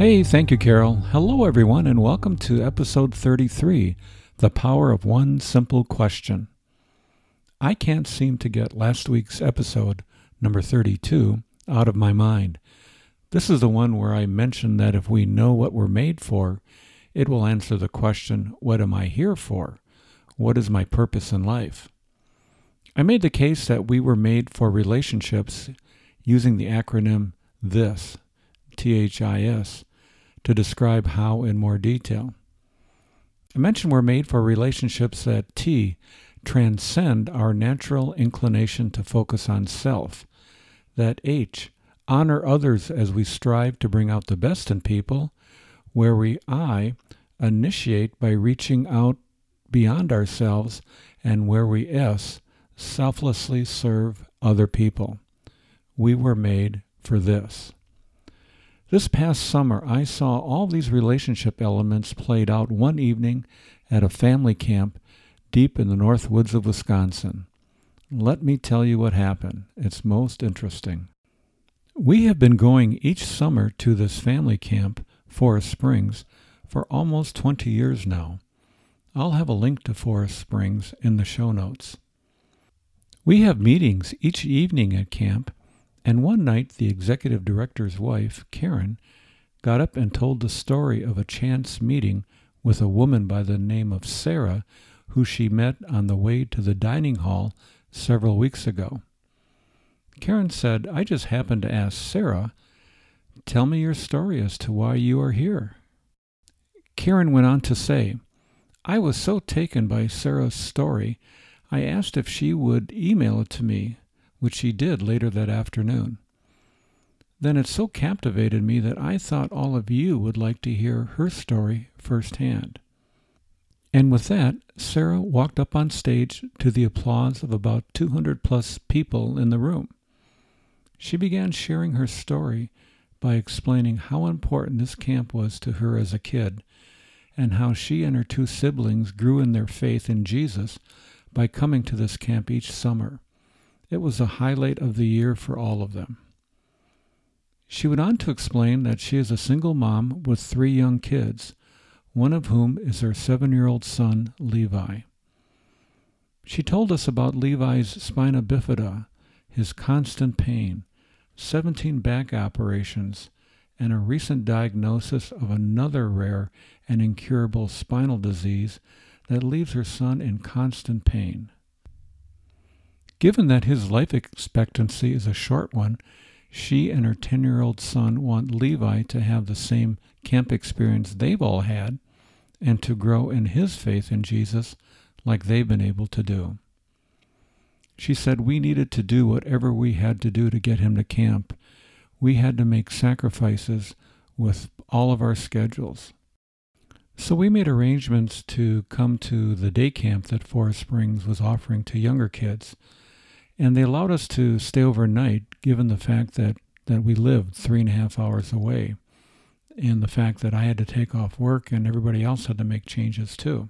Hey, thank you, Carol. Hello, everyone, and welcome to episode 33 The Power of One Simple Question. I can't seem to get last week's episode, number 32, out of my mind. This is the one where I mentioned that if we know what we're made for, it will answer the question, What am I here for? What is my purpose in life? I made the case that we were made for relationships using the acronym THIS, T H I S, to describe how in more detail. I mentioned we're made for relationships that T transcend our natural inclination to focus on self, that H honor others as we strive to bring out the best in people, where we I initiate by reaching out beyond ourselves, and where we S selflessly serve other people. We were made for this. This past summer, I saw all these relationship elements played out one evening at a family camp deep in the north woods of Wisconsin. Let me tell you what happened. It's most interesting. We have been going each summer to this family camp, Forest Springs, for almost 20 years now. I'll have a link to Forest Springs in the show notes. We have meetings each evening at camp and one night, the executive director's wife, Karen, got up and told the story of a chance meeting with a woman by the name of Sarah, who she met on the way to the dining hall several weeks ago. Karen said, I just happened to ask Sarah, Tell me your story as to why you are here. Karen went on to say, I was so taken by Sarah's story, I asked if she would email it to me which she did later that afternoon. Then it so captivated me that I thought all of you would like to hear her story firsthand. And with that, Sarah walked up on stage to the applause of about 200 plus people in the room. She began sharing her story by explaining how important this camp was to her as a kid and how she and her two siblings grew in their faith in Jesus by coming to this camp each summer. It was a highlight of the year for all of them. She went on to explain that she is a single mom with three young kids, one of whom is her seven year old son, Levi. She told us about Levi's spina bifida, his constant pain, 17 back operations, and a recent diagnosis of another rare and incurable spinal disease that leaves her son in constant pain. Given that his life expectancy is a short one, she and her 10 year old son want Levi to have the same camp experience they've all had and to grow in his faith in Jesus like they've been able to do. She said we needed to do whatever we had to do to get him to camp. We had to make sacrifices with all of our schedules. So we made arrangements to come to the day camp that Forest Springs was offering to younger kids. And they allowed us to stay overnight, given the fact that, that we lived three and a half hours away, and the fact that I had to take off work and everybody else had to make changes too.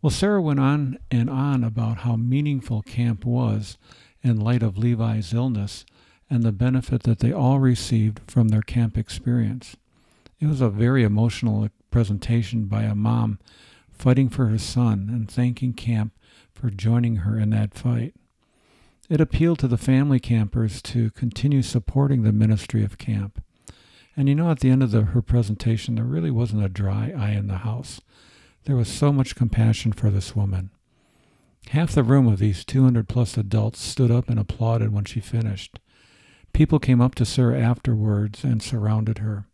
Well, Sarah went on and on about how meaningful camp was in light of Levi's illness and the benefit that they all received from their camp experience. It was a very emotional presentation by a mom fighting for her son and thanking camp for joining her in that fight. It appealed to the family campers to continue supporting the ministry of camp. And you know, at the end of the, her presentation, there really wasn't a dry eye in the house. There was so much compassion for this woman. Half the room of these 200 plus adults stood up and applauded when she finished. People came up to Sarah afterwards and surrounded her.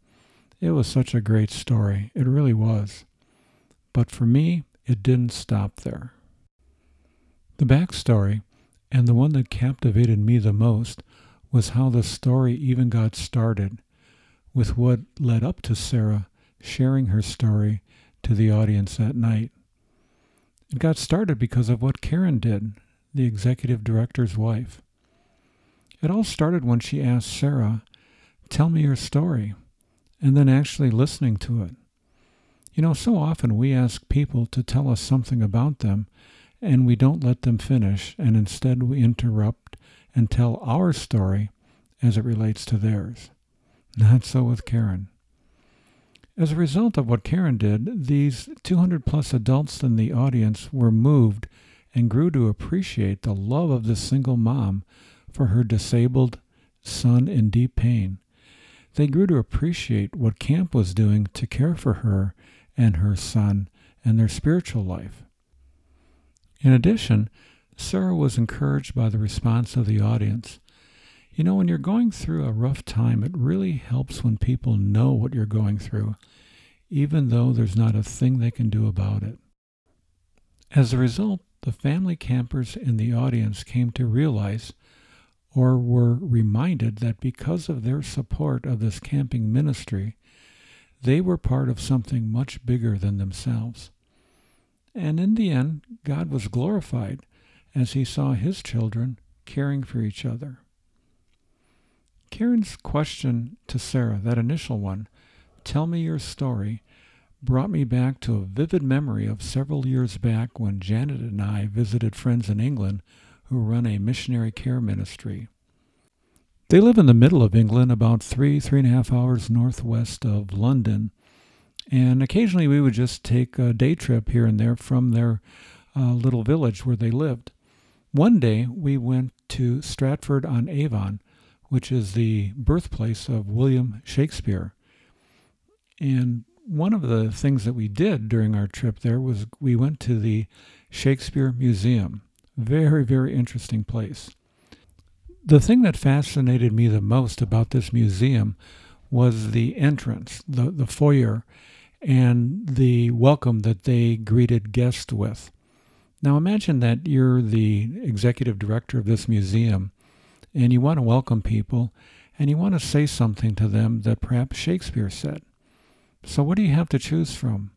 It was such a great story. It really was. But for me, it didn't stop there. The backstory and the one that captivated me the most was how the story even got started, with what led up to Sarah sharing her story to the audience that night. It got started because of what Karen did, the executive director's wife. It all started when she asked Sarah, Tell me your story, and then actually listening to it. You know, so often we ask people to tell us something about them, and we don't let them finish, and instead we interrupt and tell our story as it relates to theirs. Not so with Karen. As a result of what Karen did, these 200 plus adults in the audience were moved and grew to appreciate the love of this single mom for her disabled son in deep pain. They grew to appreciate what camp was doing to care for her and her son and their spiritual life. In addition, Sarah was encouraged by the response of the audience. You know, when you're going through a rough time, it really helps when people know what you're going through, even though there's not a thing they can do about it. As a result, the family campers in the audience came to realize or were reminded that because of their support of this camping ministry, they were part of something much bigger than themselves. And in the end, God was glorified as he saw his children caring for each other. Karen's question to Sarah, that initial one, tell me your story, brought me back to a vivid memory of several years back when Janet and I visited friends in England who run a missionary care ministry. They live in the middle of England, about three, three and a half hours northwest of London. And occasionally we would just take a day trip here and there from their uh, little village where they lived. One day we went to Stratford on Avon, which is the birthplace of William Shakespeare. And one of the things that we did during our trip there was we went to the Shakespeare Museum. Very, very interesting place. The thing that fascinated me the most about this museum was the entrance, the, the foyer, and the welcome that they greeted guests with. Now imagine that you're the executive director of this museum and you want to welcome people and you want to say something to them that perhaps Shakespeare said. So what do you have to choose from?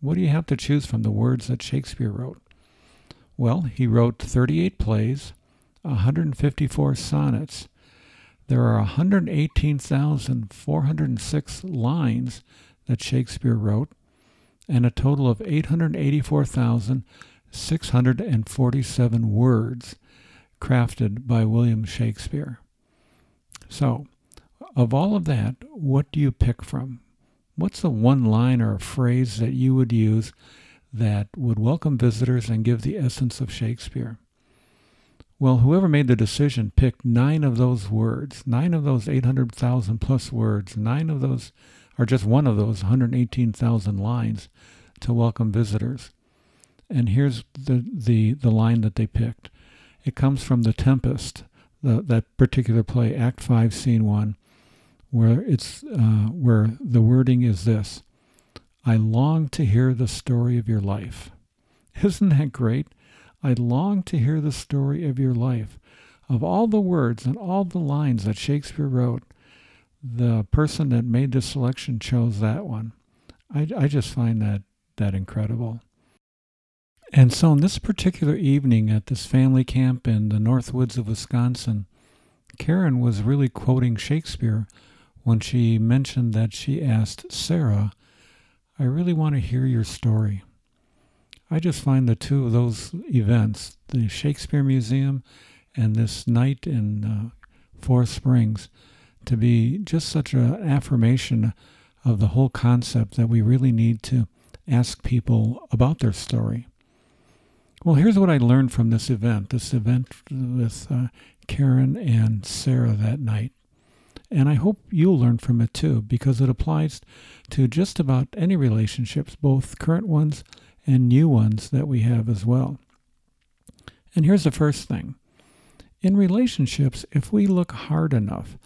What do you have to choose from the words that Shakespeare wrote? Well, he wrote 38 plays, 154 sonnets. There are 118,406 lines that Shakespeare wrote, and a total of 884,647 words crafted by William Shakespeare. So, of all of that, what do you pick from? What's the one line or phrase that you would use that would welcome visitors and give the essence of Shakespeare? Well, whoever made the decision picked nine of those words, nine of those 800,000 plus words, nine of those, or just one of those 118,000 lines to welcome visitors. And here's the, the, the line that they picked it comes from The Tempest, the, that particular play, Act 5, Scene 1, where, it's, uh, where the wording is this I long to hear the story of your life. Isn't that great? I long to hear the story of your life. Of all the words and all the lines that Shakespeare wrote, the person that made the selection chose that one. I, I just find that that incredible. And so, in this particular evening at this family camp in the North Woods of Wisconsin, Karen was really quoting Shakespeare when she mentioned that she asked Sarah, I really want to hear your story. I just find the two of those events, the Shakespeare Museum and this night in uh, Forest Springs, to be just such an affirmation of the whole concept that we really need to ask people about their story. Well, here's what I learned from this event this event with uh, Karen and Sarah that night. And I hope you'll learn from it too, because it applies to just about any relationships, both current ones and new ones that we have as well. And here's the first thing in relationships, if we look hard enough,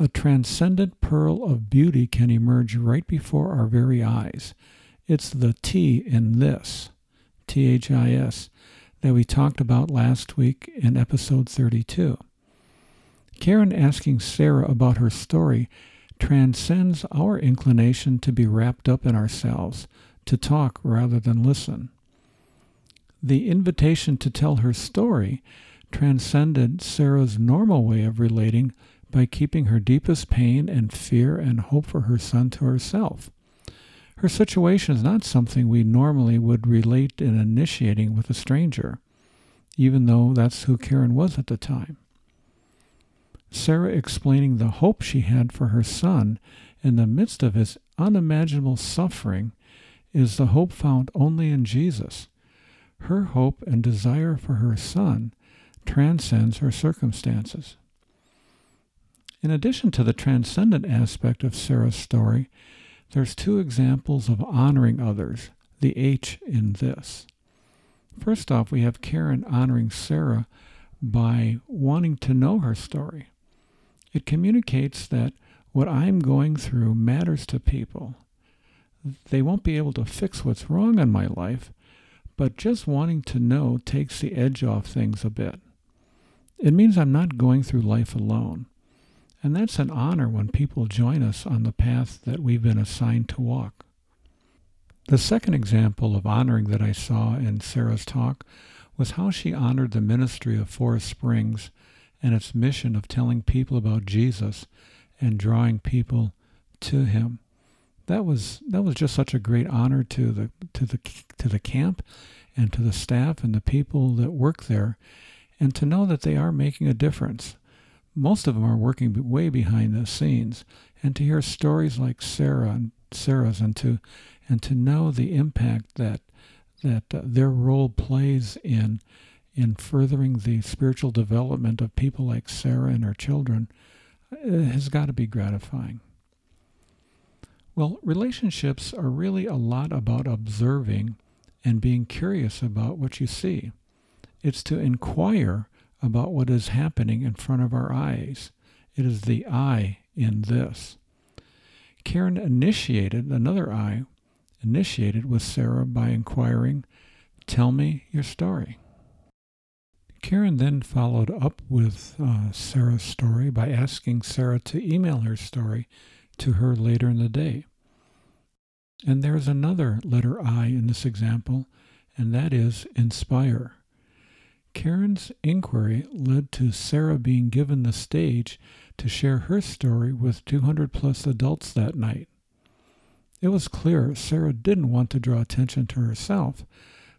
a transcendent pearl of beauty can emerge right before our very eyes. It's the T in this, T H I S that we talked about last week in episode 32. Karen asking Sarah about her story transcends our inclination to be wrapped up in ourselves, to talk rather than listen. The invitation to tell her story transcended Sarah's normal way of relating by keeping her deepest pain and fear and hope for her son to herself. Her situation is not something we normally would relate in initiating with a stranger, even though that's who Karen was at the time. Sarah explaining the hope she had for her son in the midst of his unimaginable suffering is the hope found only in Jesus. Her hope and desire for her son transcends her circumstances. In addition to the transcendent aspect of Sarah's story, there's two examples of honoring others, the H in this. First off, we have Karen honoring Sarah by wanting to know her story. It communicates that what I'm going through matters to people. They won't be able to fix what's wrong in my life, but just wanting to know takes the edge off things a bit. It means I'm not going through life alone. And that's an honor when people join us on the path that we've been assigned to walk. The second example of honoring that I saw in Sarah's talk was how she honored the ministry of Forest Springs and its mission of telling people about Jesus and drawing people to him. That was that was just such a great honor to the to the to the camp and to the staff and the people that work there and to know that they are making a difference. Most of them are working way behind the scenes and to hear stories like Sarah and Sarah's and to and to know the impact that that uh, their role plays in in furthering the spiritual development of people like Sarah and her children has got to be gratifying. Well, relationships are really a lot about observing and being curious about what you see. It's to inquire about what is happening in front of our eyes. It is the I in this. Karen initiated, another I, initiated with Sarah by inquiring, Tell me your story. Karen then followed up with uh, Sarah's story by asking Sarah to email her story to her later in the day. And there's another letter I in this example, and that is inspire. Karen's inquiry led to Sarah being given the stage to share her story with 200 plus adults that night. It was clear Sarah didn't want to draw attention to herself,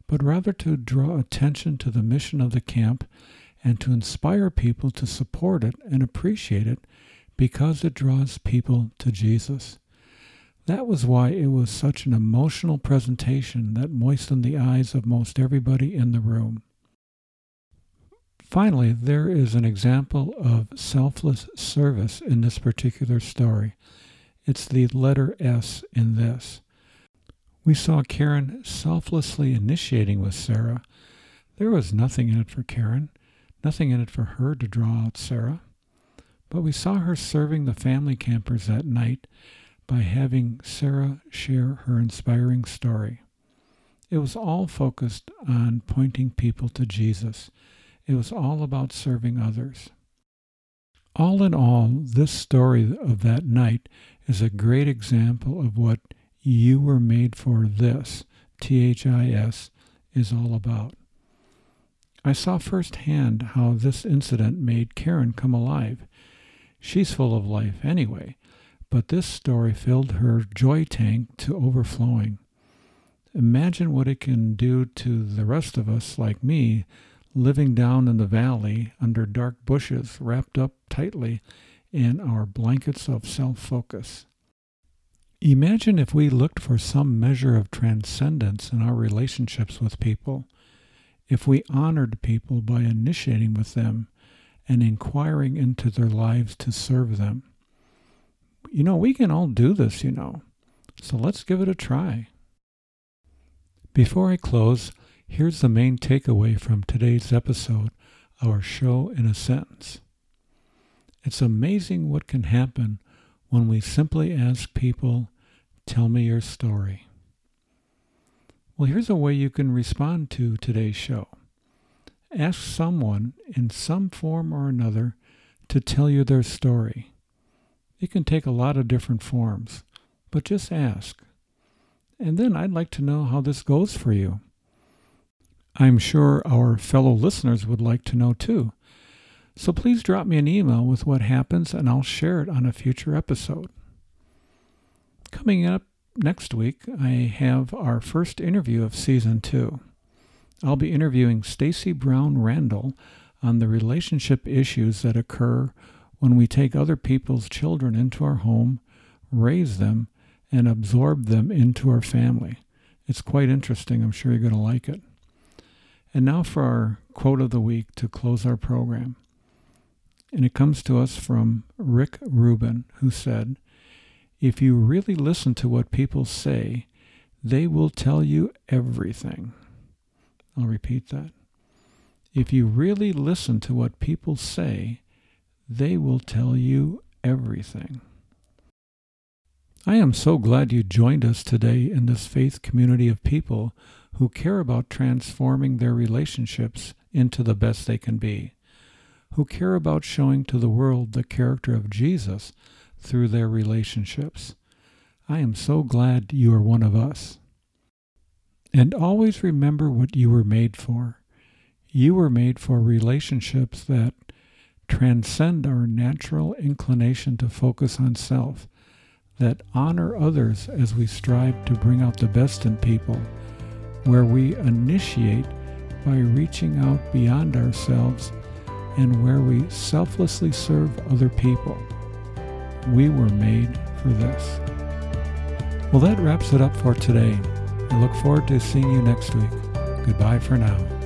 but rather to draw attention to the mission of the camp and to inspire people to support it and appreciate it because it draws people to Jesus. That was why it was such an emotional presentation that moistened the eyes of most everybody in the room. Finally, there is an example of selfless service in this particular story. It's the letter S in this. We saw Karen selflessly initiating with Sarah. There was nothing in it for Karen, nothing in it for her to draw out Sarah. But we saw her serving the family campers that night by having Sarah share her inspiring story. It was all focused on pointing people to Jesus. It was all about serving others. All in all, this story of that night is a great example of what you were made for this, T H I S, is all about. I saw firsthand how this incident made Karen come alive. She's full of life anyway, but this story filled her joy tank to overflowing. Imagine what it can do to the rest of us, like me, living down in the valley under dark bushes, wrapped up tightly in our blankets of self focus. Imagine if we looked for some measure of transcendence in our relationships with people, if we honored people by initiating with them and inquiring into their lives to serve them. You know, we can all do this, you know, so let's give it a try. Before I close, here's the main takeaway from today's episode our show in a sentence. It's amazing what can happen when we simply ask people, Tell me your story. Well, here's a way you can respond to today's show. Ask someone in some form or another to tell you their story. It can take a lot of different forms, but just ask. And then I'd like to know how this goes for you. I'm sure our fellow listeners would like to know too. So please drop me an email with what happens and I'll share it on a future episode. Coming up next week, I have our first interview of season two. I'll be interviewing Stacy Brown Randall on the relationship issues that occur when we take other people's children into our home, raise them, and absorb them into our family. It's quite interesting. I'm sure you're going to like it. And now for our quote of the week to close our program. And it comes to us from Rick Rubin, who said, If you really listen to what people say, they will tell you everything. I'll repeat that. If you really listen to what people say, they will tell you everything. I am so glad you joined us today in this faith community of people who care about transforming their relationships into the best they can be, who care about showing to the world the character of Jesus through their relationships. I am so glad you are one of us. And always remember what you were made for. You were made for relationships that transcend our natural inclination to focus on self, that honor others as we strive to bring out the best in people, where we initiate by reaching out beyond ourselves, and where we selflessly serve other people. We were made for this. Well, that wraps it up for today. I look forward to seeing you next week. Goodbye for now.